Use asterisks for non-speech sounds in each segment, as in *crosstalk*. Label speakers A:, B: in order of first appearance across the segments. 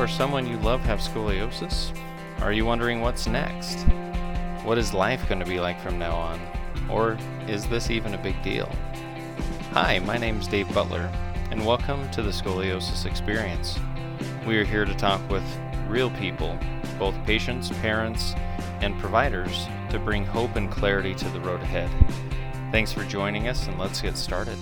A: or someone you love have scoliosis? Are you wondering what's next? What is life going to be like from now on? Or is this even a big deal? Hi, my name is Dave Butler, and welcome to the Scoliosis Experience. We are here to talk with real people, both patients, parents, and providers, to bring hope and clarity to the road ahead. Thanks for joining us, and let's get started.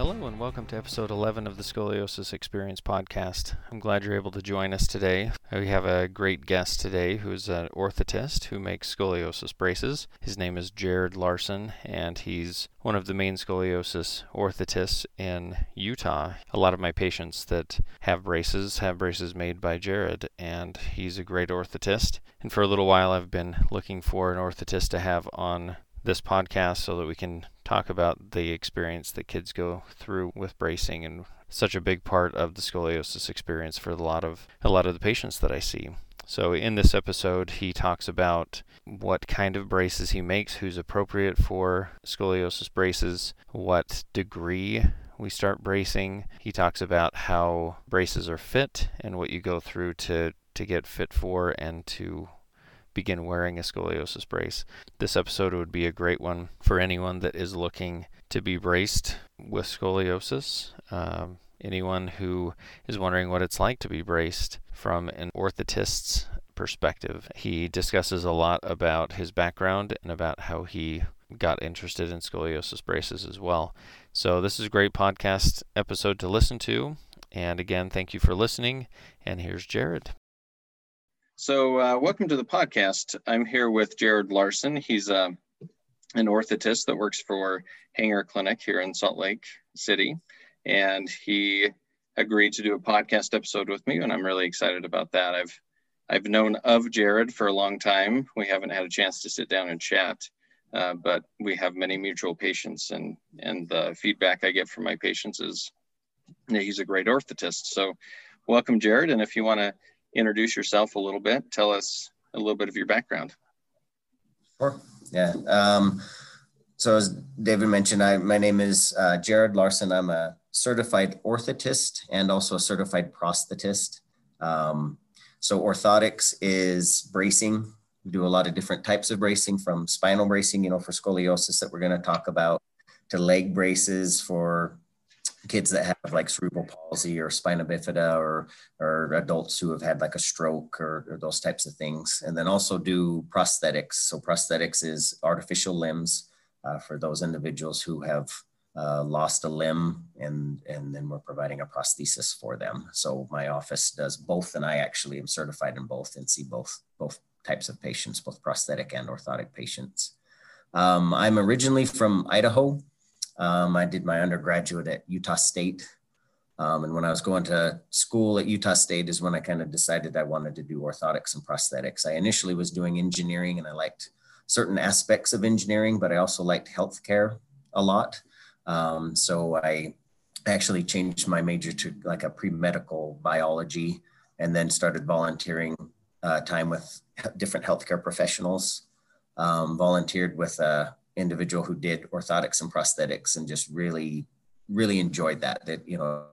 A: Hello, and welcome to episode 11 of the Scoliosis Experience podcast. I'm glad you're able to join us today. We have a great guest today who's an orthotist who makes scoliosis braces. His name is Jared Larson, and he's one of the main scoliosis orthotists in Utah. A lot of my patients that have braces have braces made by Jared, and he's a great orthotist. And for a little while, I've been looking for an orthotist to have on this podcast so that we can talk about the experience that kids go through with bracing and such a big part of the scoliosis experience for a lot of a lot of the patients that I see. So in this episode he talks about what kind of braces he makes, who's appropriate for scoliosis braces, what degree we start bracing. He talks about how braces are fit and what you go through to to get fit for and to begin wearing a scoliosis brace. This episode would be a great one for anyone that is looking to be braced with scoliosis. Um, anyone who is wondering what it's like to be braced from an orthotist's perspective. He discusses a lot about his background and about how he got interested in scoliosis braces as well. So, this is a great podcast episode to listen to. And again, thank you for listening. And here's Jared.
B: So, uh, welcome to the podcast. I'm here with Jared Larson. He's uh, an orthotist that works for Hanger Clinic here in Salt Lake City, and he agreed to do a podcast episode with me, and I'm really excited about that. I've I've known of Jared for a long time. We haven't had a chance to sit down and chat, uh, but we have many mutual patients, and and the feedback I get from my patients is that he's a great orthotist. So, welcome, Jared. And if you want to introduce yourself a little bit. Tell us a little bit of your background.
C: Sure. Yeah. Um, so as David mentioned, I, my name is uh, Jared Larson. I'm a certified orthotist and also a certified prosthetist. Um, so orthotics is bracing. We do a lot of different types of bracing from spinal bracing, you know, for scoliosis that we're going to talk about to leg braces for kids that have like cerebral palsy or spina bifida or or adults who have had like a stroke or, or, those types of things and then also do prosthetics. So prosthetics is artificial limbs uh, for those individuals who have uh, lost a limb and and then we're providing a prosthesis for them. So my office does both and i actually am certified in both and see both both types of patients both prosthetic and orthotic patients. Um, i'm originally from idaho um, I did my undergraduate at Utah State. Um, and when I was going to school at Utah State is when I kind of decided I wanted to do orthotics and prosthetics. I initially was doing engineering and I liked certain aspects of engineering, but I also liked healthcare a lot. Um, so I actually changed my major to like a pre-medical biology and then started volunteering uh, time with different healthcare professionals. Um, volunteered with a individual who did orthotics and prosthetics and just really really enjoyed that that you know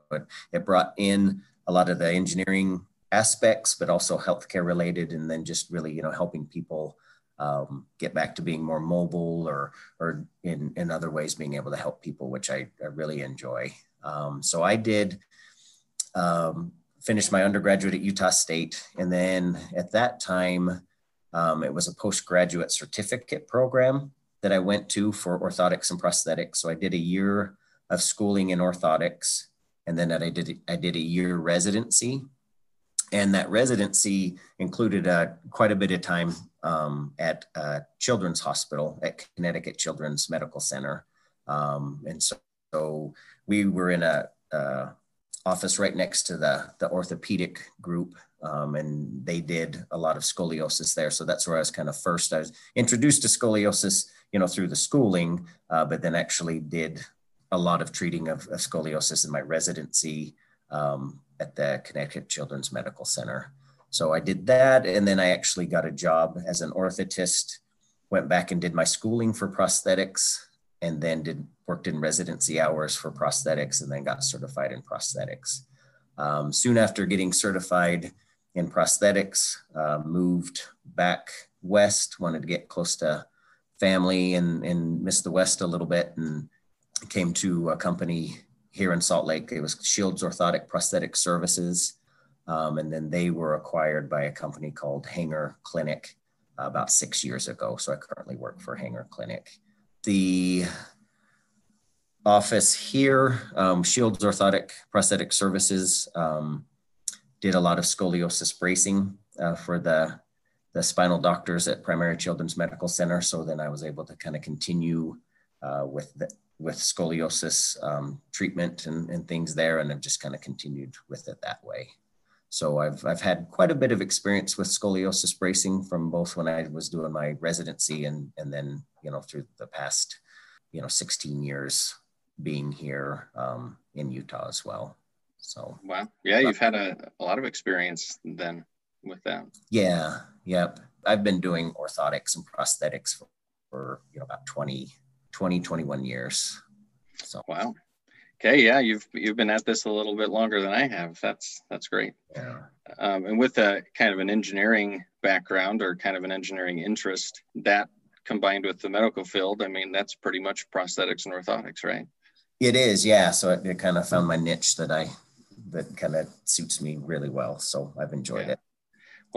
C: it, brought in a lot of the engineering aspects but also healthcare related and then just really you know helping people um, get back to being more mobile or or in in other ways being able to help people which i, I really enjoy. Um, so i did um, finish my undergraduate at utah state and then at that time um, it was a postgraduate certificate program that I went to for orthotics and prosthetics. So I did a year of schooling in orthotics, and then I did I did a year residency, and that residency included uh, quite a bit of time um, at Children's Hospital at Connecticut Children's Medical Center, um, and so, so, we were in a, a office right next to the the orthopedic group um, and they did a lot of scoliosis there. So that's where I was kind of first. I was introduced to scoliosis you know, through the schooling, uh, but then actually did a lot of treating of, of scoliosis in my residency um, at the Connecticut Children's Medical Center. So I did that, and then I actually got a job as an orthotist. Went back and did my schooling for prosthetics, and then did worked in residency hours for prosthetics, and then got certified in prosthetics. Um, soon after getting certified in prosthetics, uh, moved back west, wanted to get close to family and, and missed the West a little bit and came to a company here in Salt Lake. It was Shields Orthotic Prosthetic Services. Um, and then they were acquired by a company called Hanger Clinic uh, about six years ago. So I currently work for Hanger Clinic. The office here, um, Shields Orthotic Prosthetic Services, um, did a lot of scoliosis bracing uh, for the the spinal doctors at Primary Children's Medical Center. So then I was able to kind of continue uh, with the, with scoliosis um, treatment and, and things there, and I've just kind of continued with it that way. So I've I've had quite a bit of experience with scoliosis bracing from both when I was doing my residency and and then you know through the past you know 16 years being here um, in Utah as well. So
B: wow, yeah, you've had a, a lot of experience then with that.
C: Yeah, yep. I've been doing orthotics and prosthetics for, for you know about 20, 20, 21 years. So
B: wow. Okay, yeah, you've you've been at this a little bit longer than I have. That's that's great.
C: Yeah.
B: Um, and with a kind of an engineering background or kind of an engineering interest, that combined with the medical field, I mean, that's pretty much prosthetics and orthotics, right?
C: It is, yeah. So it, it kind of found my niche that I that kind of suits me really well. So I've enjoyed yeah. it.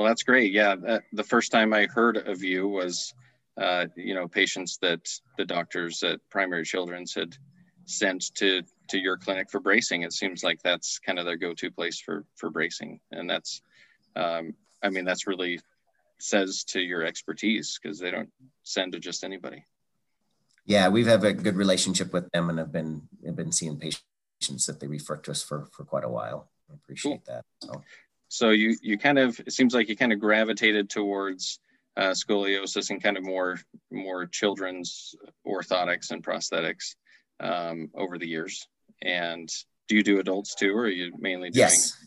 B: Well, that's great. Yeah, that, the first time I heard of you was, uh, you know, patients that the doctors at Primary Children's had sent to to your clinic for bracing. It seems like that's kind of their go-to place for for bracing, and that's, um, I mean, that's really says to your expertise because they don't send to just anybody.
C: Yeah, we've had a good relationship with them, and have been have been seeing patients that they refer to us for for quite a while. I appreciate cool. that. So.
B: So you you kind of it seems like you kind of gravitated towards uh, scoliosis and kind of more more children's orthotics and prosthetics um, over the years. And do you do adults too, or are you mainly doing?
C: Yes.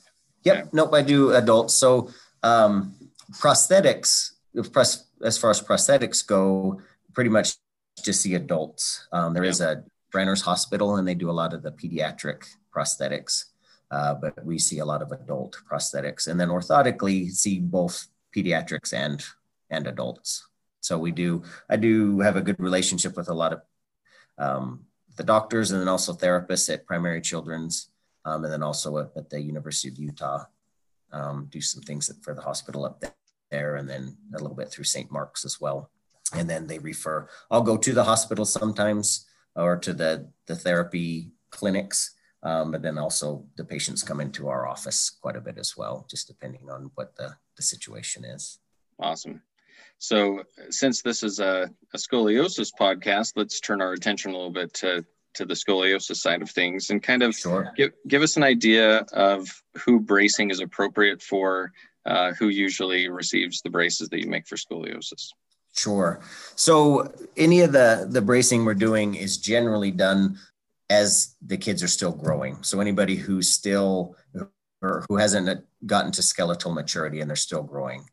C: Yep. Yeah. Nope. I do adults. So um, prosthetics, as far as prosthetics go, pretty much just the adults. Um, there yeah. is a Shriners Hospital, and they do a lot of the pediatric prosthetics. Uh, but we see a lot of adult prosthetics, and then orthotically see both pediatrics and and adults. So we do. I do have a good relationship with a lot of um, the doctors and then also therapists at Primary Children's, um, and then also at, the University of Utah. Um, do some things for the hospital up there, and then a little bit through St. Mark's as well. And then they refer. I'll go to the hospital sometimes or to the the therapy clinics, um, but then also the patients come into our office quite a bit as well, just depending on what the the situation is.
B: Awesome. So, since this is a, a, scoliosis podcast, let's turn our attention a little bit to, to the scoliosis side of things and kind of
C: sure.
B: give, give us an idea of who bracing is appropriate for, uh, who usually receives the braces that you make for scoliosis.
C: Sure. So, any of the, the bracing we're doing is generally done as the kids are still growing. So, anybody who's still or who hasn't gotten to skeletal maturity and they're still growing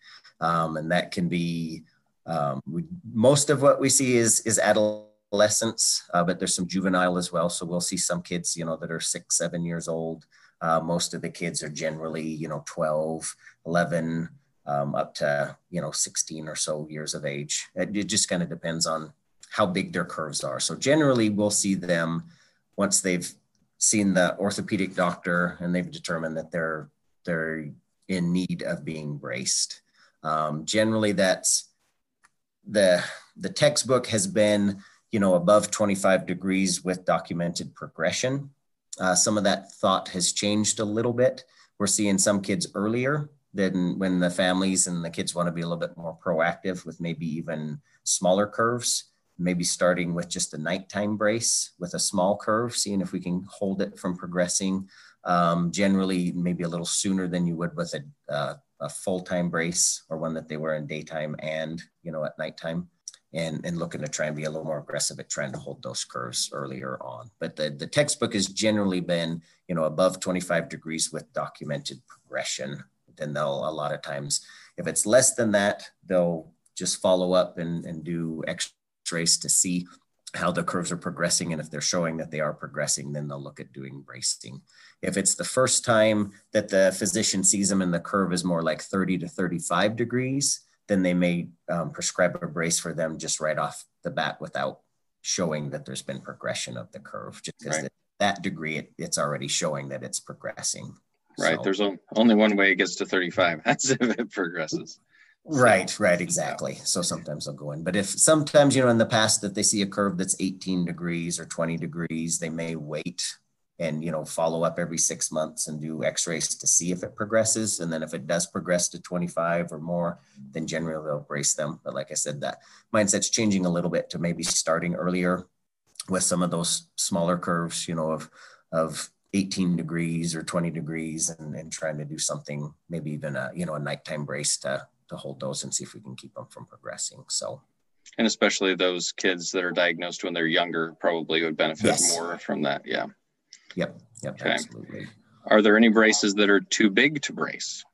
C: um, and that can be um, we, most of what we see is is adolescence, uh, but there's some juvenile as well. So we'll see some kids, you know, that are six, seven years old. Uh, most of the kids are generally, you know, 12, 11, um, up to, you know, 16 or so years of age. It, it just kind of depends on how big their curves are. So generally, we'll see them once they've seen the orthopedic doctor and they've determined that they're they're in need of being braced. Um, generally, that's the the textbook has been you know above 25 degrees with documented progression. Uh, some of that thought has changed a little bit. We're seeing some kids earlier than when the families and the kids want to be a little bit more proactive with maybe even smaller curves maybe starting with just a nighttime brace with a small curve, seeing if we can hold it from progressing. Um, generally, maybe a little sooner than you would with a, uh, a full-time brace or one that they wear in daytime and you know at nighttime and and looking to try and be a little more aggressive at trying to hold those curves earlier on but the, the textbook has generally been you know above 25 degrees with documented progression then they'll a lot of times if it's less than that they'll just follow up and, and do x-rays to see how the curves are progressing. And if they're showing that they are progressing, then they'll look at doing bracing. If it's the first time that the physician sees them and the curve is more like 30 to 35 degrees, then they may um, prescribe a brace for them just right off the bat without showing that there's been progression of the curve. Just because right. that degree, it, it's already showing that it's progressing.
B: Right. So, there's only one way it gets to 35. *laughs* That's if it progresses.
C: Right, right, exactly. So sometimes they'll go in. But if sometimes, you know, in the past that they see a curve that's 18 degrees or 20 degrees, they may wait and, you know, follow up every six months and do x-rays to see if it progresses. And then if it does progress to 25 or more, then generally they'll brace them. But like I said, that mindset's changing a little bit to maybe starting earlier with some of those smaller curves, you know, of, of 18 degrees or 20 degrees and, and trying to do something, maybe even a, you know, a nighttime brace to to hold those and see if we can keep them from progressing. So,
B: and especially those kids that are diagnosed when they're younger probably would benefit yes. more from that. Yeah.
C: Yep. Yep. Okay. Absolutely.
B: Are there any braces that are too big to brace?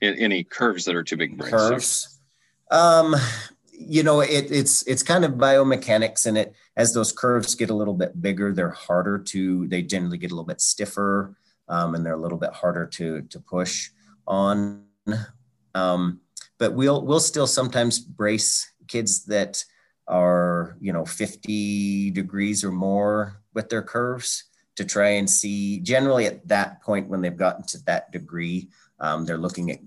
B: Any curves that are too big?
C: Brace? Curves. Um, you know, it, it's it's kind of biomechanics, in it as those curves get a little bit bigger, they're harder to. They generally get a little bit stiffer, um, and they're a little bit harder to to push on. Um, but we'll we'll still sometimes brace kids that are you know 50 degrees or more with their curves to try and see generally at that point when they've gotten to that degree um, they're looking at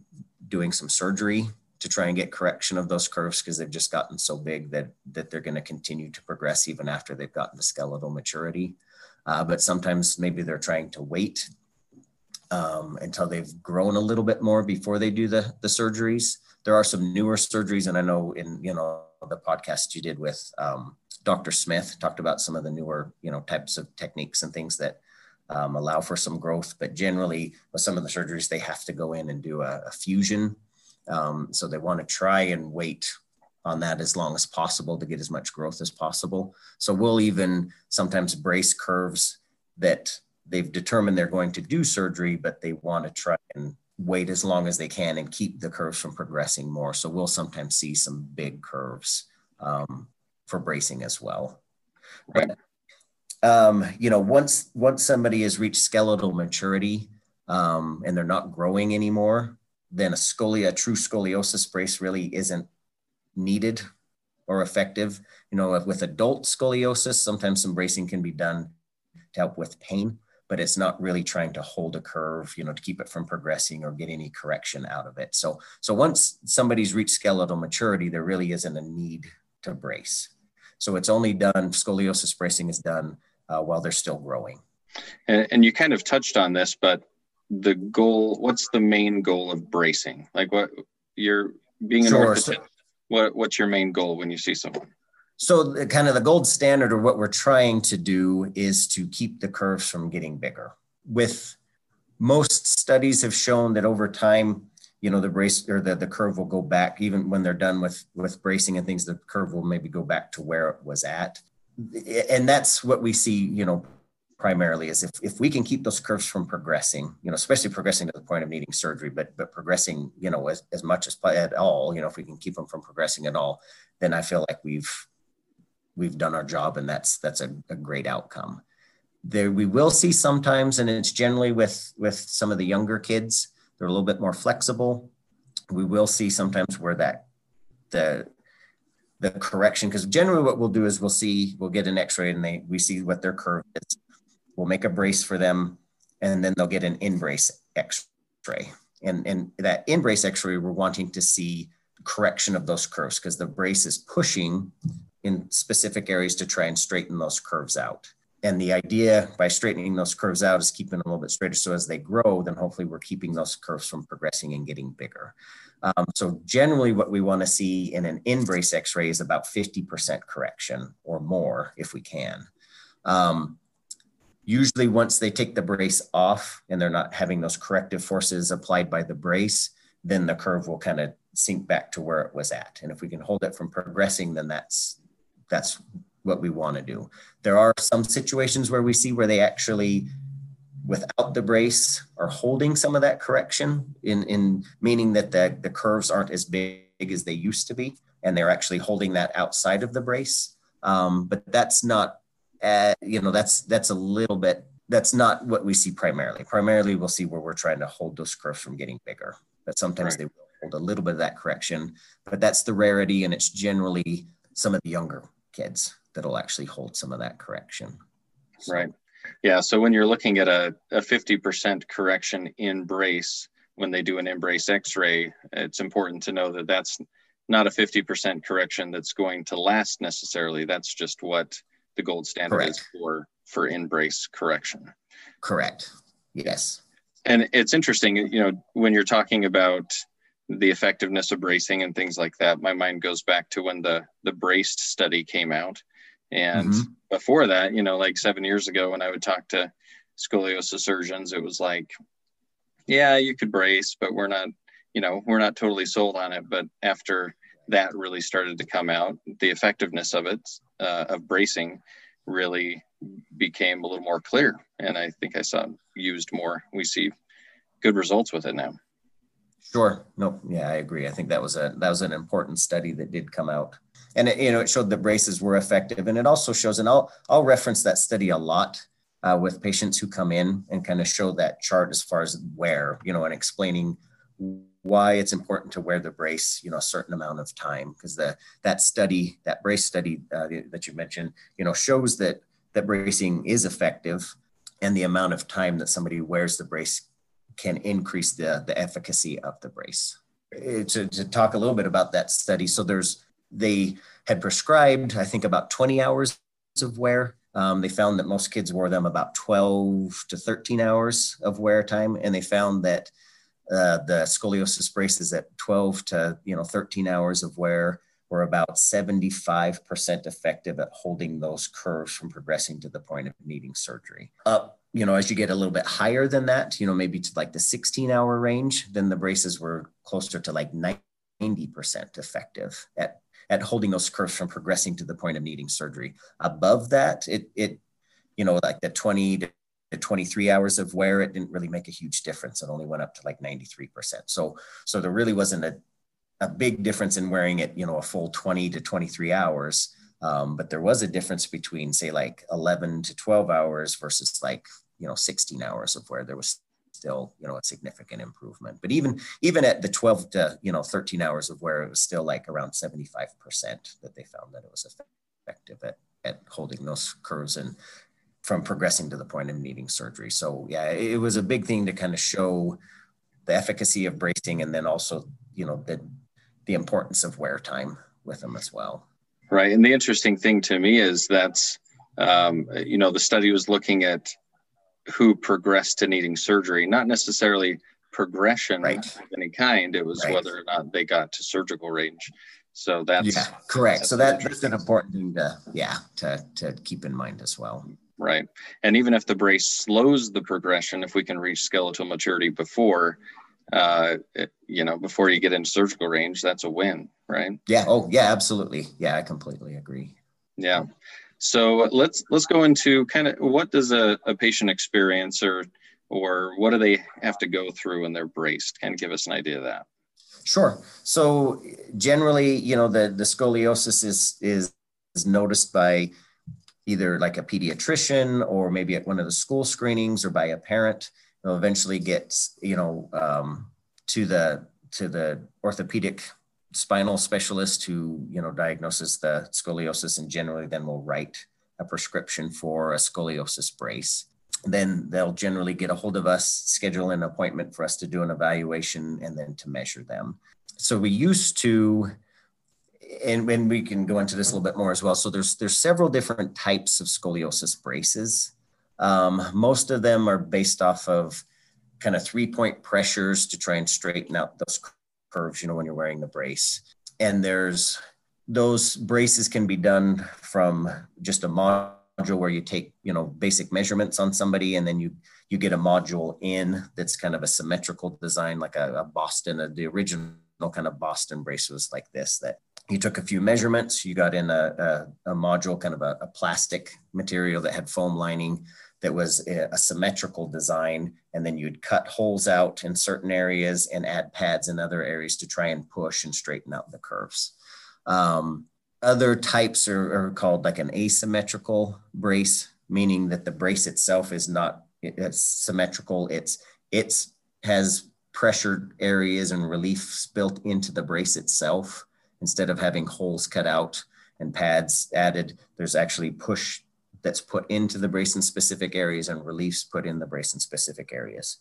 C: doing some surgery to try and get correction of those curves because they've just gotten so big that that they're going to continue to progress even after they've gotten to skeletal maturity. Uh, but sometimes maybe they're trying to wait um, until they've grown a little bit more before they do the the surgeries. There are some newer surgeries, and I know in you know the podcast you did with um, Dr. Smith talked about some of the newer you know types of techniques and things that um, allow for some growth. But generally, with some of the surgeries, they have to go in and do a, a fusion. Um, so they want to try and wait on that as long as possible to get as much growth as possible. So we'll even sometimes brace curves that they've determined they're going to do surgery, but they want to try and wait as long as they can and keep the curves from progressing more. So we'll sometimes see some big curves um, for bracing as well. Right. But, um, you know, once once somebody has reached skeletal maturity um, and they're not growing anymore, then a scolia, a true scoliosis brace really isn't needed or effective. You know, with adult scoliosis, sometimes some bracing can be done to help with pain but it's not really trying to hold a curve, you know, to keep it from progressing or get any correction out of it. So, so once somebody's reached skeletal maturity, there really isn't a need to brace. So it's only done, scoliosis bracing is done uh, while they're still growing.
B: And, and you kind of touched on this, but the goal, what's the main goal of bracing? Like what you're being an sure. orthotist, what, what's your main goal when you see someone?
C: So, the, kind of the gold standard, or what we're trying to do, is to keep the curves from getting bigger. With most studies have shown that over time, you know, the brace or the, the curve will go back, even when they're done with with bracing and things, the curve will maybe go back to where it was at. And that's what we see, you know, primarily is if, if we can keep those curves from progressing, you know, especially progressing to the point of needing surgery, but but progressing, you know, as, as much as at all, you know, if we can keep them from progressing at all, then I feel like we've we've done our job and that's that's a, a great outcome. There we will see sometimes and it's generally with with some of the younger kids they're a little bit more flexible. We will see sometimes where that the the correction because generally what we'll do is we'll see we'll get an x-ray and they we see what their curve is. We'll make a brace for them and then they'll get an in brace x-ray. And and that in brace x-ray we're wanting to see correction of those curves because the brace is pushing in specific areas to try and straighten those curves out. And the idea by straightening those curves out is keeping them a little bit straighter. So as they grow, then hopefully we're keeping those curves from progressing and getting bigger. Um, so generally what we want to see in an in-brace x-ray is about 50% correction or more if we can. Um, usually once they take the brace off and they're not having those corrective forces applied by the brace, then the curve will kind of sink back to where it was at. And if we can hold it from progressing, then that's that's what we want to do. There are some situations where we see where they actually, without the brace, are holding some of that correction in, in meaning that the, the curves aren't as big as they used to be, and they're actually holding that outside of the brace. Um, but that's not, uh, you know, that's that's a little bit. That's not what we see primarily. Primarily, we'll see where we're trying to hold those curves from getting bigger. But sometimes right. they will hold a little bit of that correction. But that's the rarity, and it's generally some of the younger kids that'll actually hold some of that correction.
B: So. Right. Yeah. So when you're looking at a, a 50% correction in brace, when they do an in-brace x-ray, it's important to know that that's not a 50% correction that's going to last necessarily. That's just what the gold standard Correct. is for, for in-brace correction.
C: Correct. Yes.
B: And it's interesting, you know, when you're talking about the effectiveness of bracing and things like that, my mind goes back to when the the BrAIST study came out and mm-hmm. before that, you know, like seven years ago, when I would talk to scoliosis surgeons, it was like, yeah, you could brace, but we're not, you know, we're not totally sold on it. But after that really started to come out, the effectiveness of it, uh, of bracing, really became a little more clear. And I think I saw used more. We see good results with it now.
C: Sure. No. Yeah, I agree. I think that was a that was an important study that did come out and it, you know it showed that braces were effective and it also shows and i'll i'll reference that study a lot uh, with patients who come in and kind of show that chart as far as wear you know and explaining why it's important to wear the brace you know a certain amount of time because the that study that BrAIST study uh, that you mentioned you know shows that that bracing is effective and the amount of time that somebody wears the brace can increase the the efficacy of the brace uh, to, to talk a little bit about that study so there's they had prescribed, I think, about 20 hours of wear. Um, they found that most kids wore them about 12 to 13 hours of wear time, and they found that uh, the scoliosis braces at 12 to you know 13 hours of wear were about 75% effective at holding those curves from progressing to the point of needing surgery. Up, you know, as you get a little bit higher than that, you know, maybe to like the 16 hour range, then the braces were closer to like 90% effective at at holding those curves from progressing to the point of needing surgery. Above that, it, it you know, like the 20 to 23 hours of wear, it didn't really make a huge difference. It only went up to like 93%. So, so there really wasn't a, a big difference in wearing it, you know, a full 20 to 23 hours. Um, but there was a difference between say like 11 to 12 hours versus like, you know, 16 hours of wear. There was still you know a significant improvement but even even at the 12 to you know 13 hours of wear it was still like around 75% that they found that it was effective at, at holding those curves and from progressing to the point of needing surgery so yeah it was a big thing to kind of show the efficacy of bracing and then also you know the the importance of wear time with them as well
B: right and the interesting thing to me is that's um, you know the study was looking at who progressed to needing surgery, not necessarily progression right. of any kind. It was right. whether or not they got to surgical range. So that's
C: yeah, correct. That's so that, that's an important thing to yeah to to keep in mind as well.
B: Right, and even if the brace slows the progression, if we can reach skeletal maturity before, uh, it, you know, before you get into surgical range, that's a win, right?
C: Yeah. Oh, yeah. Absolutely. Yeah, I completely agree.
B: Yeah. So let's let's go into kind of what does a, a patient experience or or what do they have to go through when they're braced? Kind of give us an idea of that.
C: Sure. So generally, you know, the, the scoliosis is, is, is noticed by either like a pediatrician or maybe at one of the school screenings or by a parent. They'll eventually get, you know, um, to the to the orthopedic spinal specialist who you know diagnoses the scoliosis and generally then will write a prescription for a scoliosis brace. Then they'll generally get a hold of us schedule an appointment for us to do an evaluation and then to measure them. So we used to and when we can go into this a little bit more as well. So there's there's several different types of scoliosis braces. Um, most of them are based off of kind of three point pressures to try and straighten out those curves, you know, when you're wearing the brace. And there's those braces can be done from just a module where you take, you know, basic measurements on somebody and then you you get a module in that's kind of a symmetrical design, like a, a Boston, a, the original kind of Boston brace was like this that you took a few measurements, you got in a, a, a module, kind of a, a, plastic material that had foam lining that was a, symmetrical design. And then you'd cut holes out in certain areas and add pads in other areas to try and push and straighten out the curves. Um, other types are, are called like an asymmetrical brace, meaning that the brace itself is not it's symmetrical. It's it's has pressure areas and reliefs built into the brace itself instead of having holes cut out and pads added. There's actually push that's put into the brace in specific areas and reliefs put in the brace in specific areas.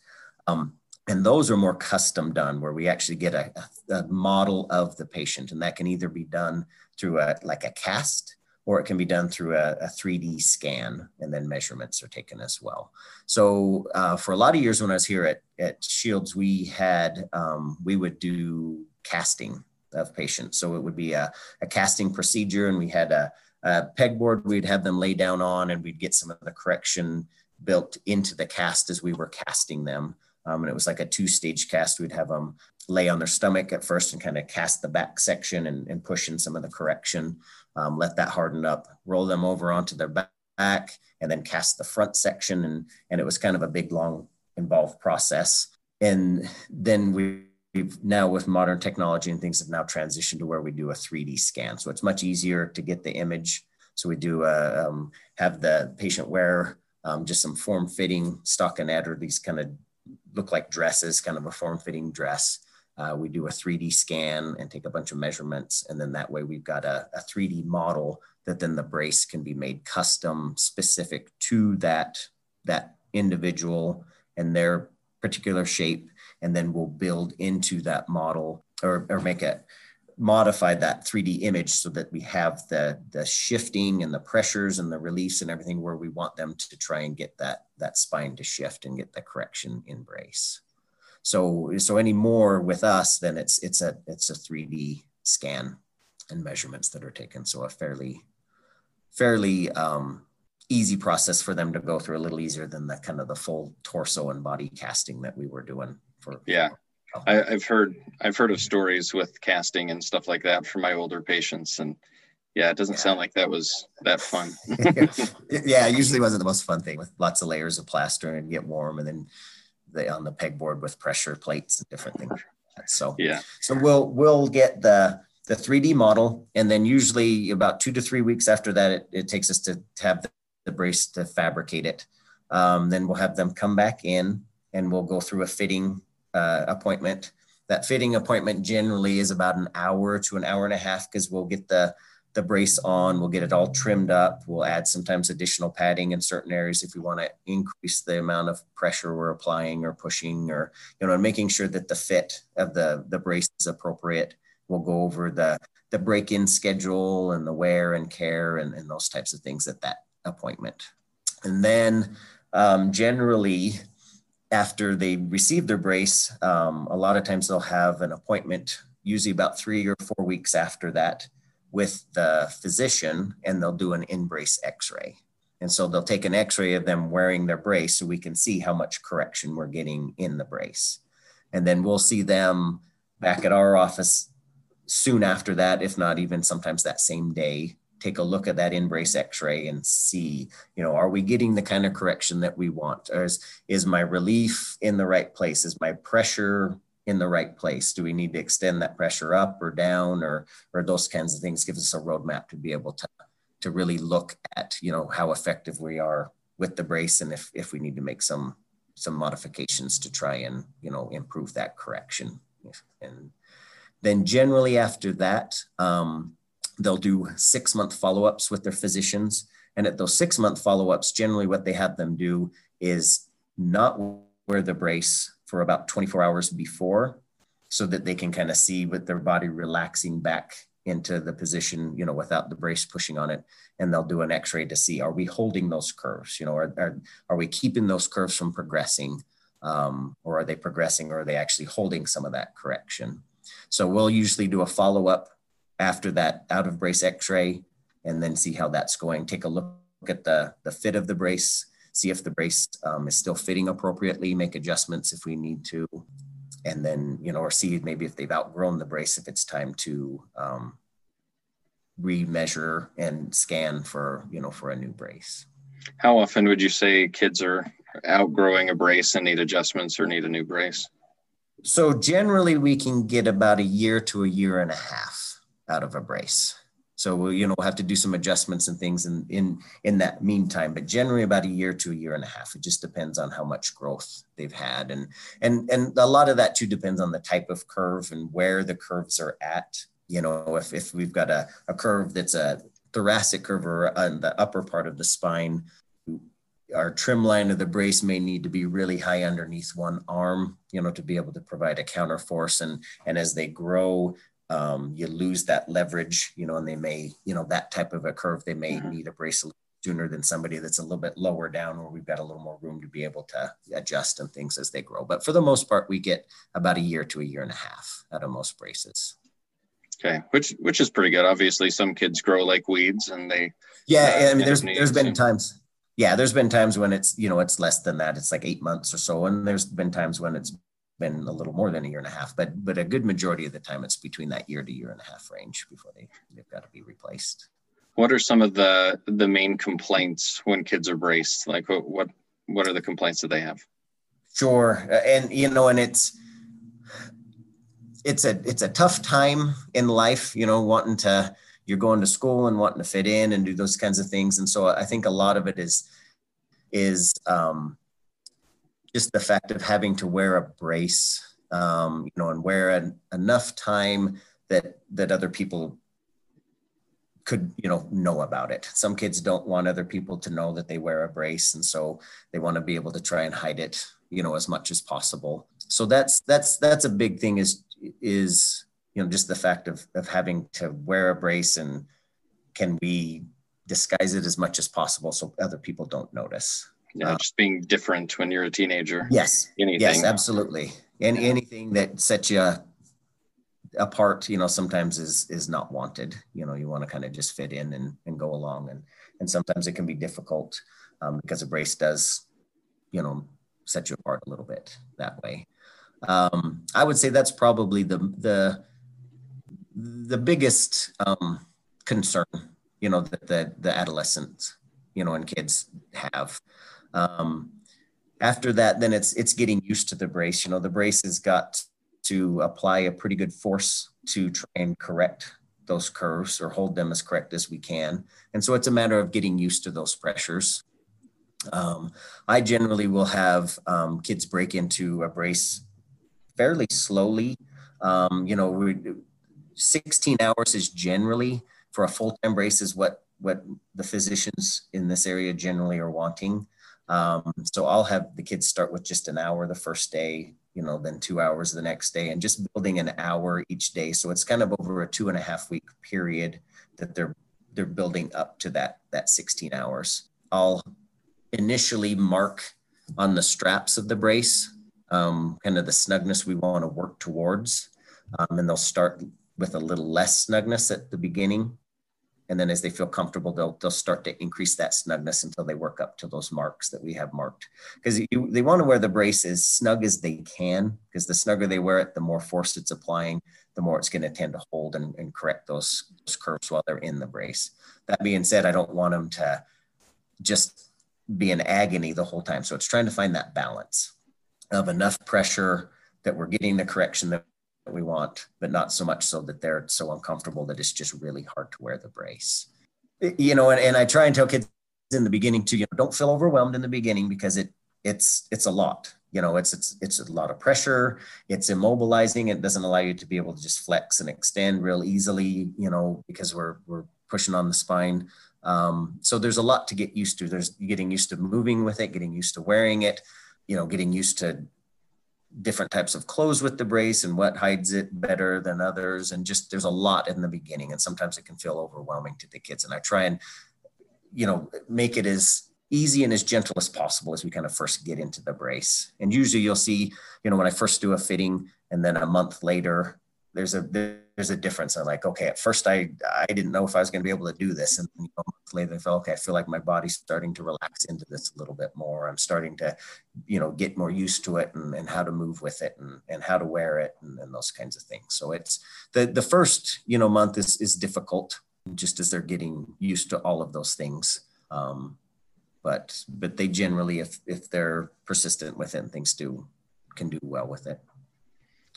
C: Um, and those are more custom done where we actually get a, a, model of the patient and that can either be done through a like a cast or it can be done through a, a 3d scan and then measurements are taken as well so uh, for a lot of years when i was here at, at shields we had um, we would do casting of patients so it would be a, a casting procedure and we had a, a pegboard we'd have them lay down on and we'd get some of the correction built into the cast as we were casting them um, and it was like a two stage cast. We'd have them lay on their stomach at first and kind of cast the back section and, and push in some of the correction, um, let that harden up, roll them over onto their back, and then cast the front section. And, and it was kind of a big, long, involved process. And then we we've now with modern technology and things have now transitioned to where we do a 3D scan. So it's much easier to get the image. So we do uh, um, have the patient wear um, just some form fitting stockinette or these kind of look like dresses, kind of a form fitting dress. Uh, we do a 3D scan and take a bunch of measurements. And then that way we've got a, a 3D model that then the brace can be made custom specific to that, that individual and their particular shape. And then we'll build into that model or, or make it modify that 3D image so that we have the, the shifting and the pressures and the release and everything where we want them to try and get that, that spine to shift and get the correction in brace. So, so any more with us, then it's, it's a, it's a 3D scan and measurements that are taken. So a fairly, fairly um, easy process for them to go through a little easier than the kind of the full torso and body casting that we were doing for,
B: yeah. I, have heard I've heard of stories with casting and stuff like that for my older patients, and yeah, it doesn't yeah. sound like that was that fun. *laughs* *laughs*
C: yeah, it usually wasn't the most fun thing with lots of layers of plaster and get warm, and then they on the pegboard with pressure plates and different things. So
B: yeah,
C: so we'll we'll get the the 3D model, and then usually about two to three weeks after that, it, it takes us to, to have the, the brace to fabricate it. Um, then we'll have them come back in, and we'll go through a fitting uh, appointment. That fitting appointment generally is about an hour to an hour and a half because we'll get the the brace on, we'll get it all trimmed up. We'll add sometimes additional padding in certain areas if we want to increase the amount of pressure we're applying or pushing or, you know, making sure that the fit of the, the brace is appropriate. We'll go over the, the break-in schedule and the wear and care and, and those types of things at that appointment. And then um, generally after they receive their brace, um, a lot of times they'll have an appointment, usually about three or four weeks after that, with the physician, and they'll do an in brace x ray. And so they'll take an x ray of them wearing their brace so we can see how much correction we're getting in the brace. And then we'll see them back at our office soon after that, if not even sometimes that same day, take a look at that in-brace x-ray and see you know are we getting the kind of correction that we want? Or is, is my relief in the right place? Is my pressure in the right place? Do we need to extend that pressure up or down? Or or those kinds of things gives us a roadmap to be able to to really look at you know how effective we are with the brace and if if we need to make some some modifications to try and you know improve that correction. And then generally after that um, they'll do six month follow ups with their physicians. And at those six month follow ups, generally what they have them do is not wear the brace for about 24 hours before so that they can kind of see with their body relaxing back into the position, you know, without the brace pushing on it. And they'll do an x-ray to see, are we holding those curves? You know, are, are, are we keeping those curves from progressing? Um, or are they progressing or are they actually holding some of that correction? So we'll usually do a follow-up after that out of brace x-ray and then see how that's going. Take a look at the, the fit of the brace, see if the brace um, is still fitting appropriately, make adjustments if we need to, and then, you know, or see maybe if they've outgrown the brace, if it's time to um, remeasure and scan for, you know, for a new brace.
B: How often would you say kids are outgrowing a brace and need adjustments or need a new brace?
C: So generally we can get about a year to a year and a half out of a brace. So we'll, you know, we'll have to do some adjustments and things in in in that meantime. But generally, about a year to a year and a half. It just depends on how much growth they've had, and and and a lot of that too depends on the type of curve and where the curves are at. You know, if if we've got a, a curve that's a thoracic curve or on the upper part of the spine, our trim line of the brace may need to be really high underneath one arm, you know, to be able to provide a counter force. And, and as they grow, um, you lose that leverage, you know, and they may, you know, that type of a curve, they may mm-hmm. need a brace sooner than somebody that's a little bit lower down where we've got a little more room to be able to adjust and things as they grow. But for the most part, we get about a year to a year and a half out of most braces.
B: Okay, which which is pretty good. Obviously, some kids grow like weeds, and they
C: yeah. Uh, I mean, there's there's been times yeah, there's been times when it's, you know, it's less than that. It's like eight months or so. And there's been times when it's been a little more than a year and a half, but but a good majority of the time it's between that year to year and a half range before they, they've got to be replaced.
B: What are some of the the main complaints when kids are braced? Like what what, what are the complaints that they have?
C: Sure. And you know, and it's it's a it's a tough time in life, you know, wanting to you're going to school and wanting to fit in and do those kinds of things. And so I think a lot of it is is um, just the fact of having to wear a brace, um, you know, and wear an, enough time that that other people could you know know about it. Some kids don't want other people to know that they wear a brace and so they want to be able to try and hide it you know as much as possible. So that's that's that's a big thing is is you know just the fact of of having to wear a brace and can we disguise it as much as possible so other people don't notice
B: yeah uh, just being different when you're a teenager.
C: Yes. Anything. yes absolutely. And yeah. anything that sets you apart you know sometimes is is not wanted. You know you want to kind of just fit in and, and go along. And and sometimes it can be difficult um, because a brace does you know set you apart a little bit that way. Um, i would say that's probably the the the biggest um, concern, you know, that the, the adolescents, you know, and kids have. Um, after that, then it's it's getting used to the brace. You know, the brace has got to apply a pretty good force to try and correct those curves or hold them as correct as we can. And so it's a matter of getting used to those pressures. Um, I generally will have um, kids break into a brace fairly slowly. Um, you know, we 16 hours is generally for a full-time brace is what what the physicians in this area generally are wanting. Um, so I'll have the kids start with just an hour the first day, you know, then two hours the next day, and just building an hour each day. So it's kind of over a two and a half week period that they're they're building up to that that 16 hours. I'll initially mark on the straps of the brace, um, kind of the snugness we want to work towards, um, and they'll start with a little less snugness at the beginning. And then as they feel comfortable, they'll, they'll start to increase that snugness until they work up to those marks that we have marked. Because they want to wear the brace as snug as they can, because the snugger they wear it, the more force it's applying, the more it's going to tend to hold and, and correct those, those curves while they're in the brace. That being said, I don't want them to just be in agony the whole time. So it's trying to find that balance of enough pressure that we're getting the correction that we want, but not so much so that they're so uncomfortable that it's just really hard to wear the brace. You know, and, and I try and tell kids in the beginning to, you know, don't feel overwhelmed in the beginning because it it's it's a lot. You know, it's it's it's a lot of pressure. It's immobilizing. It doesn't allow you to be able to just flex and extend real easily, you know, because we're we're pushing on the spine. Um, so there's a lot to get used to. There's getting used to moving with it, getting used to wearing it, you know, getting used to different types of clothes with the brace and what hides it better than others. And just there's a lot in the beginning and sometimes it can feel overwhelming to the kids. And i try and you know make it as easy and as gentle as possible as we kind of first get into the brace. And usually you'll see you know when i first do a fitting and then a month later there's a there's a difference. I'm like, okay, at first I I didn't know if I was going to be able to do this, and you know, later I felt okay. I feel like my body's starting to relax into this a little bit more. I'm starting to, you know, get more used to it and, and how to move with it and, and how to wear it and, and those kinds of things. So it's the the first you know month is is difficult just as they're getting used to all of those things. Um, but but they generally if if they're persistent with it, things do can do well with it.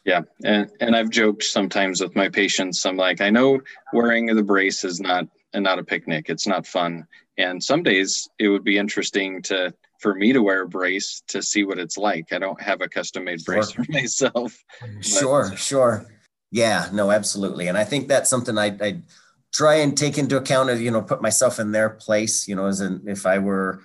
B: Yeah, and and I've joked sometimes with my patients. I'm like, I know wearing the brace is not and not a picnic. It's not fun. And some days it would be interesting to for me to wear a brace to see what it's like. I don't have a custom made sure. brace for *laughs* myself.
C: Sure, but. sure. Yeah, no, absolutely. And I think that's something I, I try and take into account as, you know, put myself in their place, you know, as in if I were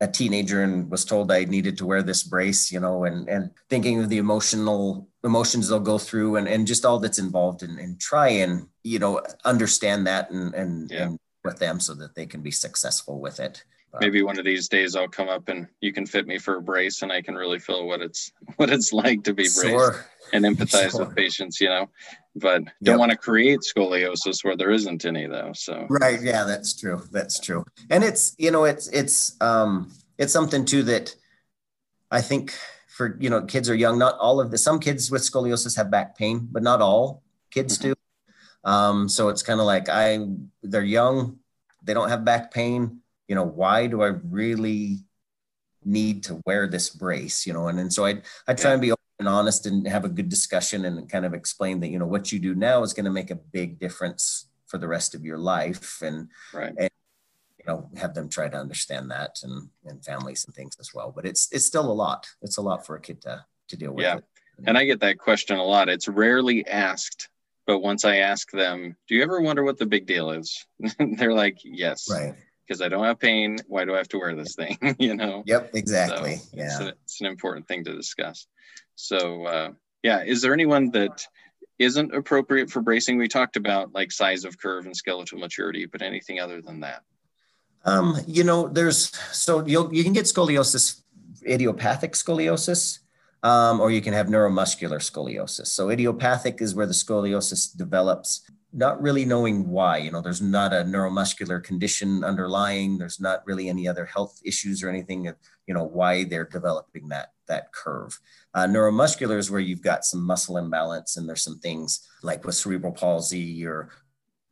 C: a teenager and was told I needed to wear this brace, you know, and, and thinking of the emotional emotions they'll go through and, and just all that's involved and, and try and, you know, understand that and, and, yeah. and with them so that they can be successful with it.
B: Maybe one of these days I'll come up and you can fit me for a brace and I can really feel what it's *laughs* what it's like to be braced sure. and empathize sure. with patients, you know. But don't want to create scoliosis where there isn't any though. So
C: Right, yeah, that's true. That's true. And it's, you know, it's it's um it's something too that I think for you know kids are young not all of the some kids with scoliosis have back pain but not all kids mm-hmm. do. Um, so it's kind of like i they're young they don't have back pain you know why do i really need to wear this brace you know? And, and so i i try and be open and honest and have a good discussion and kind of explain that you know what you do now is going to make a big difference for the rest of your life. And
B: right.
C: and know have them try to understand that and and families and things as well but it's it's still a lot it's a lot for a kid to to deal with
B: yeah
C: it.
B: and i get that question a lot it's rarely asked but once i ask them do you ever wonder what the big deal is *laughs* they're like yes
C: right
B: because I don't have pain. Why do I have to wear this thing? *laughs* you know?
C: Yep, exactly. So yeah.
B: It's, a, it's, an important thing to discuss. So, uh, yeah, is there anyone that isn't appropriate for bracing? We talked about like size of curve and skeletal maturity, but anything other than that?
C: Um, you know, there's so you you can get scoliosis, idiopathic scoliosis, um, or you can have neuromuscular scoliosis. So idiopathic is where the scoliosis develops not really knowing why. You know, there's not a neuromuscular condition underlying. There's not really any other health issues or anything. You know, why they're developing that that curve. Uh, neuromuscular is where you've got some muscle imbalance, and there's some things like with cerebral palsy or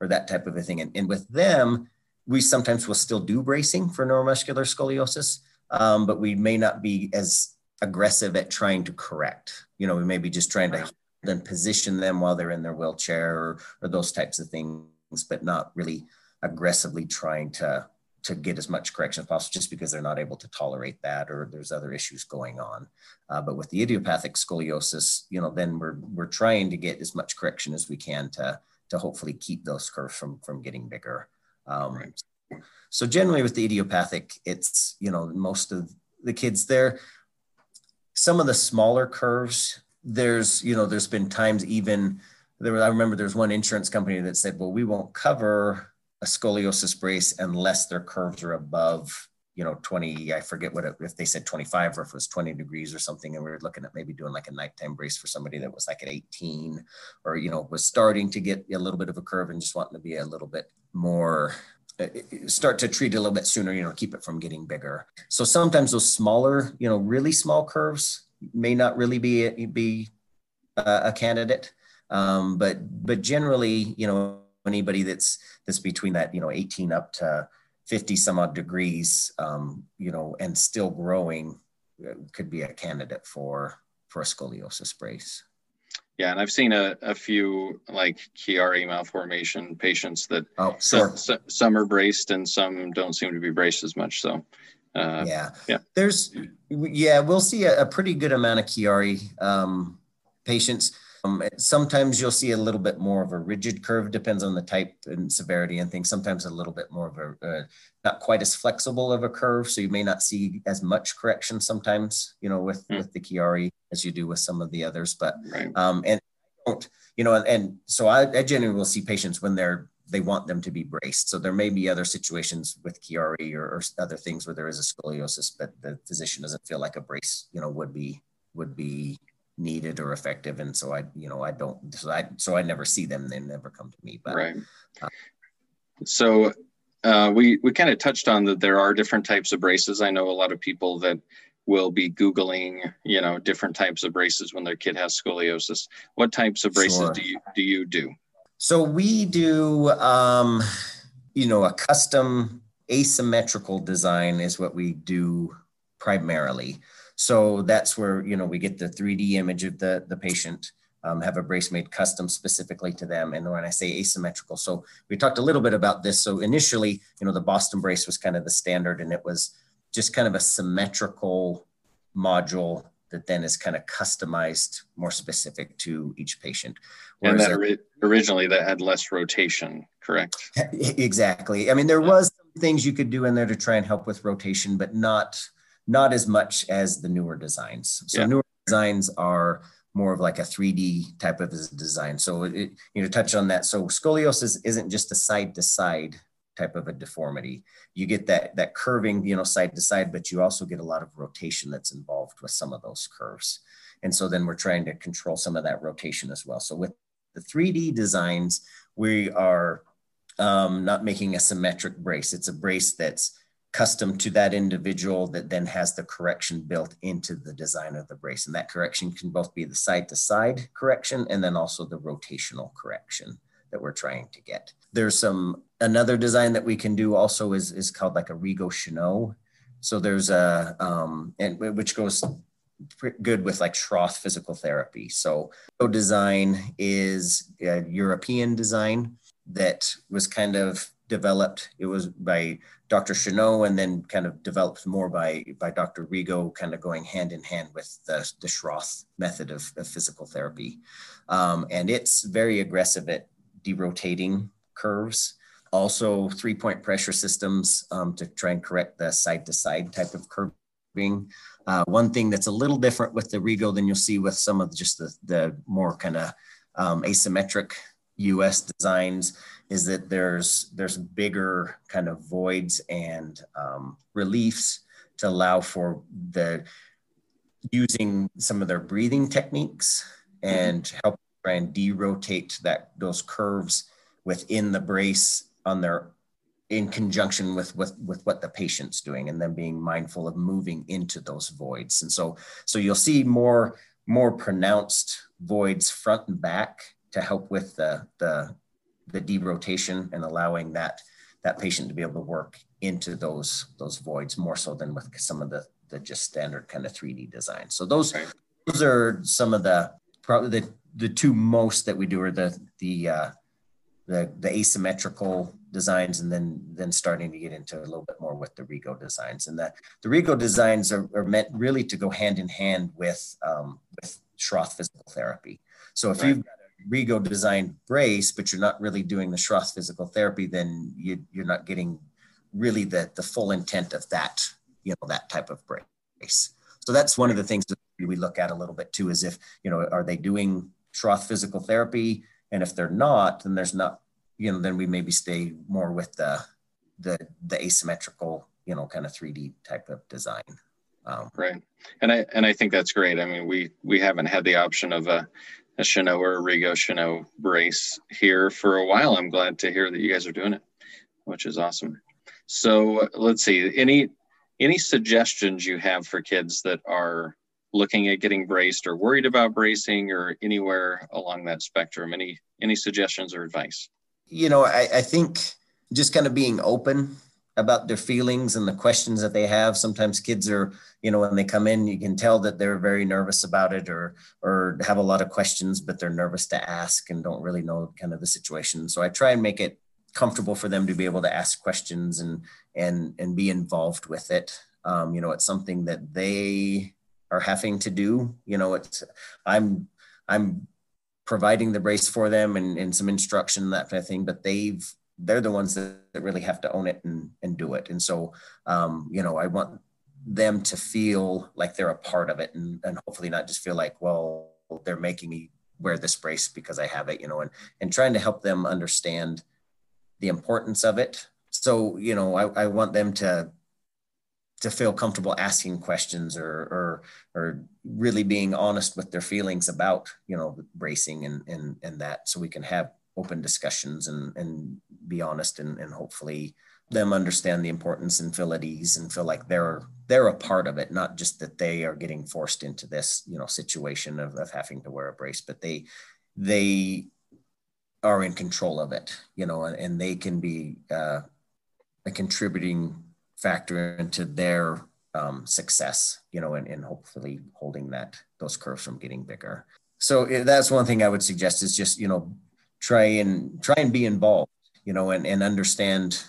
C: or that type of a thing. And, and with them, we sometimes will still do bracing for neuromuscular scoliosis, um, but we may not be as aggressive at trying to correct. You know, we may be just trying to then position them while they're in their wheelchair or, or those types of things, but not really aggressively trying to to get as much correction as possible just because they're not able to tolerate that or there's other issues going on. Uh, but with the idiopathic scoliosis, you know, then we're we're trying to get as much correction as we can to to hopefully keep those curves from from getting bigger. Um, right. So generally with the idiopathic, it's you know most of the kids there. Some of the smaller curves there's you know there's been times even there was, I remember there's one insurance company that said, well, we won't cover a scoliosis brace unless their curves are above you know 20 i forget what it, if they said 25 or if it was 20 degrees or something and we were looking at maybe doing like a nighttime brace for somebody that was like at 18 or you know was starting to get a little bit of a curve and just wanting to be a little bit more uh, start to treat it a little bit sooner you know keep it from getting bigger so sometimes those smaller you know really small curves may not really be be a, a candidate. Um, but but generally, you know, anybody that's that's between that you know 18 up to 50 some odd degrees, um, you know, and still growing uh, could be a candidate for for a scoliosis brace.
B: Yeah, and I've seen a, a few like Chiari malformation patients that
C: oh, sure.
B: some, some are braced and some don't seem to be braced as much. So
C: uh, yeah. Yeah. There's, yeah, we'll see a, a pretty good amount of Chiari um, patients. Um, sometimes you'll see a little bit more of a rigid curve, depends on the type and severity and things. Sometimes a little bit more of a, uh, not quite as flexible of a curve. So you may not see as much correction sometimes, you know, with, mm. with the Chiari as you do with some of the others. But, right. um, and, you know, and, and so I, I generally will see patients when they're they want them to be braced. So there may be other situations with Chiari or, or, other things where there is a scoliosis, but the physician doesn't feel like a brace, you know, would be would be needed or effective. And so I, you know, I don't. So I so I never see them. They never come to me. But
B: right. Uh, so uh, we we kind of touched on that there are different types of braces. I know a lot of people that will be googling you know different types of braces when their kid has scoliosis what types of braces sure. do you do you do
C: so we do, um, you know, a custom asymmetrical design is what we do primarily. So that's where, you know, we get the 3D image of the, the patient, um, have a brace made custom specifically to them. And when I say asymmetrical, so we talked a little bit about this. So initially, you know, the Boston brace was kind of the standard and it was just kind of a symmetrical module that then is kind of customized more specific to each patient.
B: Whereas and that ori- originally that had less rotation, correct?
C: Exactly. I mean, there was some things you could do in there to try and help with rotation, but not not as much as the newer designs. So yeah. newer designs are more of like a 3D type of design. So it, you know, touch on that. So scoliosis isn't just a side to side type of a deformity. You get that that curving, you know, side to side, but you also get a lot of rotation that's involved with some of those curves. And so then we're trying to control some of that rotation as well. So with the 3D designs, we are um, not making a symmetric brace. It's a brace that's custom to that individual that then has the correction built into the design of the brace. And that correction can both be the side to side correction and then also the rotational correction that we're trying to get. There's some another design that we can do also is is called like a Rigo Cheneau. So there's a um, and which goes good with like Schroth physical therapy. So so design is a European design that was kind of developed. It was by Dr. Cheneau and then kind of developed more by, by Dr. Rigo, kind of going hand in hand with the, the Schroth method of, of physical therapy. Um, and it's very aggressive at derotating curves. Also, three point pressure systems um, to try and correct the side to side type of curving. Uh, one thing that's a little different with the Rigo than you'll see with some of just the, the more kind of um, asymmetric US designs is that there's there's bigger kind of voids and um, reliefs to allow for the using some of their breathing techniques and help try and derotate that those curves within the brace on their in conjunction with, with with what the patient's doing and then being mindful of moving into those voids. And so so you'll see more more pronounced voids front and back to help with the the the derotation and allowing that that patient to be able to work into those those voids more so than with some of the the just standard kind of 3D design. So those those are some of the probably the the two most that we do are the the uh, the the asymmetrical designs and then then starting to get into a little bit more with the Rigo designs and that the Rigo designs are, are meant really to go hand in hand with um, with Schroth physical therapy. So if right. you've got a Rigo designed brace, but you're not really doing the Schroth physical therapy, then you, you're not getting really the the full intent of that you know that type of brace. So that's one of the things that we look at a little bit too, is if you know are they doing Schroth physical therapy and if they're not, then there's not, you know, then we maybe stay more with the the the asymmetrical, you know, kind of 3D type of design.
B: Um, right. And I and I think that's great. I mean, we we haven't had the option of a a Cheneau or a Rigo brace here for a while. I'm glad to hear that you guys are doing it, which is awesome. So let's see. Any any suggestions you have for kids that are looking at getting braced or worried about bracing or anywhere along that spectrum? Any any suggestions or advice?
C: You know, I, I think just kind of being open about their feelings and the questions that they have. Sometimes kids are, you know, when they come in, you can tell that they're very nervous about it or or have a lot of questions, but they're nervous to ask and don't really know kind of the situation. So I try and make it comfortable for them to be able to ask questions and and and be involved with it. Um, you know, it's something that they are having to do. You know, it's I'm I'm providing the brace for them and, and some instruction that kind of thing, but they've they're the ones that, that really have to own it and, and do it. And so um, you know, I want them to feel like they're a part of it and, and hopefully not just feel like, well, they're making me wear this brace because I have it, you know, and and trying to help them understand the importance of it. So, you know, I, I want them to to feel comfortable asking questions or, or or really being honest with their feelings about you know bracing and and and that so we can have open discussions and and be honest and, and hopefully them understand the importance and feel at ease and feel like they're they're a part of it not just that they are getting forced into this you know situation of, of having to wear a brace but they they are in control of it you know and, and they can be uh, a contributing factor into their um, success, you know, and, and hopefully holding that those curves from getting bigger. So eh, that's one thing I would suggest is just, you know, try and try and be involved, you know, and, and understand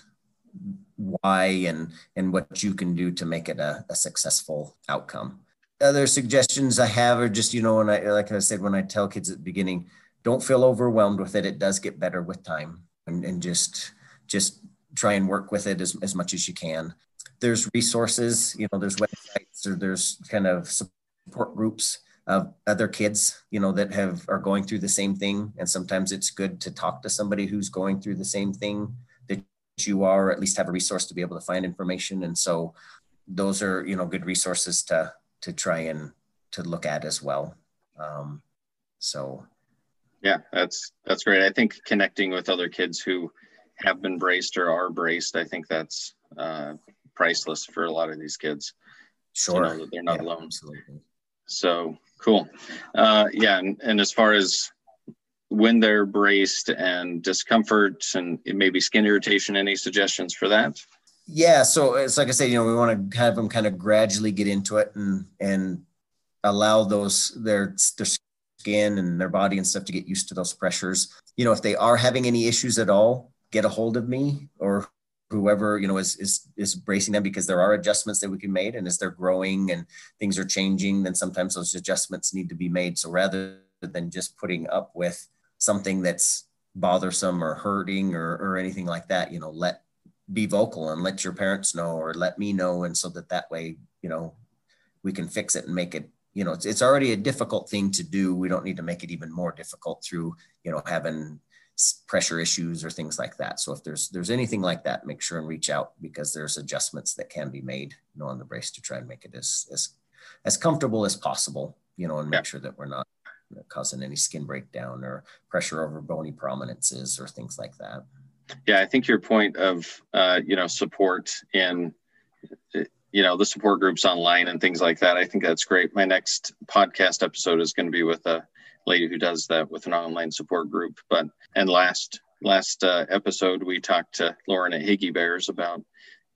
C: why and and what you can do to make it a, a successful outcome. Other suggestions I have are just, you know, when I like I said, when I tell kids at the beginning, don't feel overwhelmed with it. It does get better with time. And, and just just try and work with it as, as much as you can. There's resources, you know, there's websites or there's kind of support groups of other kids, you know, that have are going through the same thing. And sometimes it's good to talk to somebody who's going through the same thing that you are, or at least have a resource to be able to find information. And so those are, you know, good resources to to try and to look at as well. Um, so
B: yeah, that's that's great. I think connecting with other kids who have been braced or are braced, I think that's uh, priceless for a lot of these kids.
C: Sure.
B: To know that they're not yeah, alone. Absolutely. So cool. Uh, yeah. And, and as far as when they're braced and discomfort and maybe skin irritation, any suggestions for that?
C: Yeah. So it's like I said, you know, we want to have them kind of gradually get into it and, and allow those, their, their skin and their body and stuff to get used to those pressures. You know, if they are having any issues at all, get a hold of me or whoever you know is is is bracing them because there are adjustments that we can make and as they're growing and things are changing then sometimes those adjustments need to be made. So rather than just putting up with something that's bothersome or hurting or, or anything like that you know let be vocal and let your parents know or let me know and so that that way you know we can fix it and make it you know it's, it's already a difficult thing to do. We don't need to make it even more difficult through you know having pressure issues or things like that. So if there's there's anything like that, make sure and reach out because there's adjustments that can be made, you know, on the brace to try and make it as as as comfortable as possible, you know, and make yeah. sure that we're not causing any skin breakdown or pressure over bony prominences or things like that.
B: Yeah, I think your point of uh, you know support and you know the support groups online and things like that. I think that's great. My next podcast episode is going to be with a lady who does that with an online support group. But and last last uh, episode we talked to Lauren at Higgy Bears about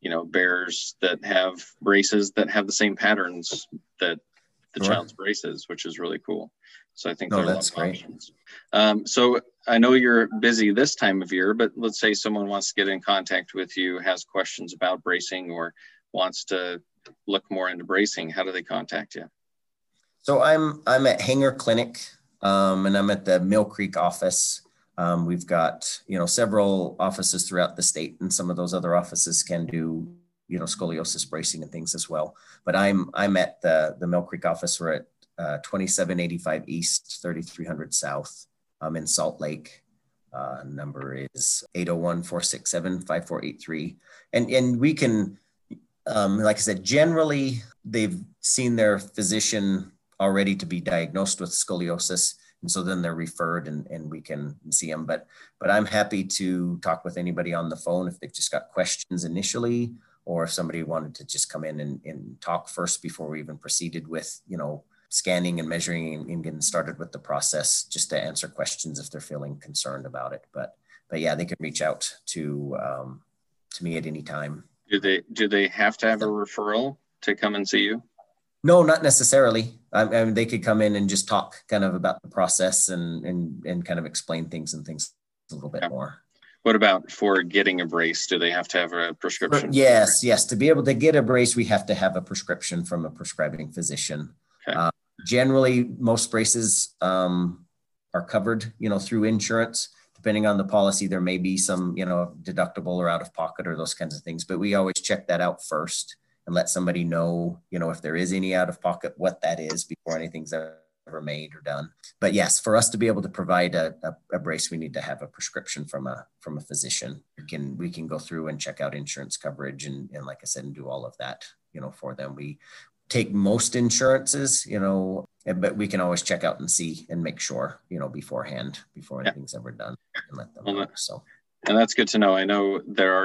B: you know bears that have braces that have the same patterns that the sure. child's braces, which is really cool. So I think
C: no, that's great. Options.
B: Um, so I know you're busy this time of year, but let's say someone wants to get in contact with you, has questions about bracing, or wants to look more into bracing. How do they contact you?
C: So I'm I'm at Hanger Clinic um, and I'm at the Mill Creek office. Um, we've got you know several offices throughout the state, and some of those other offices can do you know scoliosis bracing and things as well. But I'm I'm at the the Mill Creek office. We're at uh, 2785 East, 3300 South. I'm in Salt Lake. Uh, number is 801-467-5483. And and we can, um, like I said, generally they've seen their physician already to be diagnosed with scoliosis and so then they're referred and, and we can see them but but i'm happy to talk with anybody on the phone if they've just got questions initially or if somebody wanted to just come in and, and talk first before we even proceeded with you know scanning and measuring and getting started with the process just to answer questions if they're feeling concerned about it. But but yeah they can reach out to um, to me at any time.
B: Do they do they have to have a referral to come and see you
C: no, not necessarily. I, I mean, they could come in and just talk kind of about the process and and and kind of explain things and things a little bit yeah. more.
B: What about for getting a brace? Do they have to have a prescription?
C: For, yes, yes. To be able to get a brace, we have to have a prescription from a prescribing physician. Okay. Uh, generally, most braces um, are covered, you know, through insurance. Depending on the policy, there may be some, you know, deductible or out of pocket or those kinds of things. But we always check that out first and let somebody know, you know, if there is any out of pocket, what that is before anything's ever made or done. But yes, for us to be able to provide a, a, a, brace, we need to have a prescription from a from a physician. We can we can go through and check out insurance coverage and, and like I said, and do all of that, you know, for them. We take most insurances, you know, but we can always check out and see and make sure, you know, beforehand before anything's ever done and let them know. So
B: and that's good to know. I know there are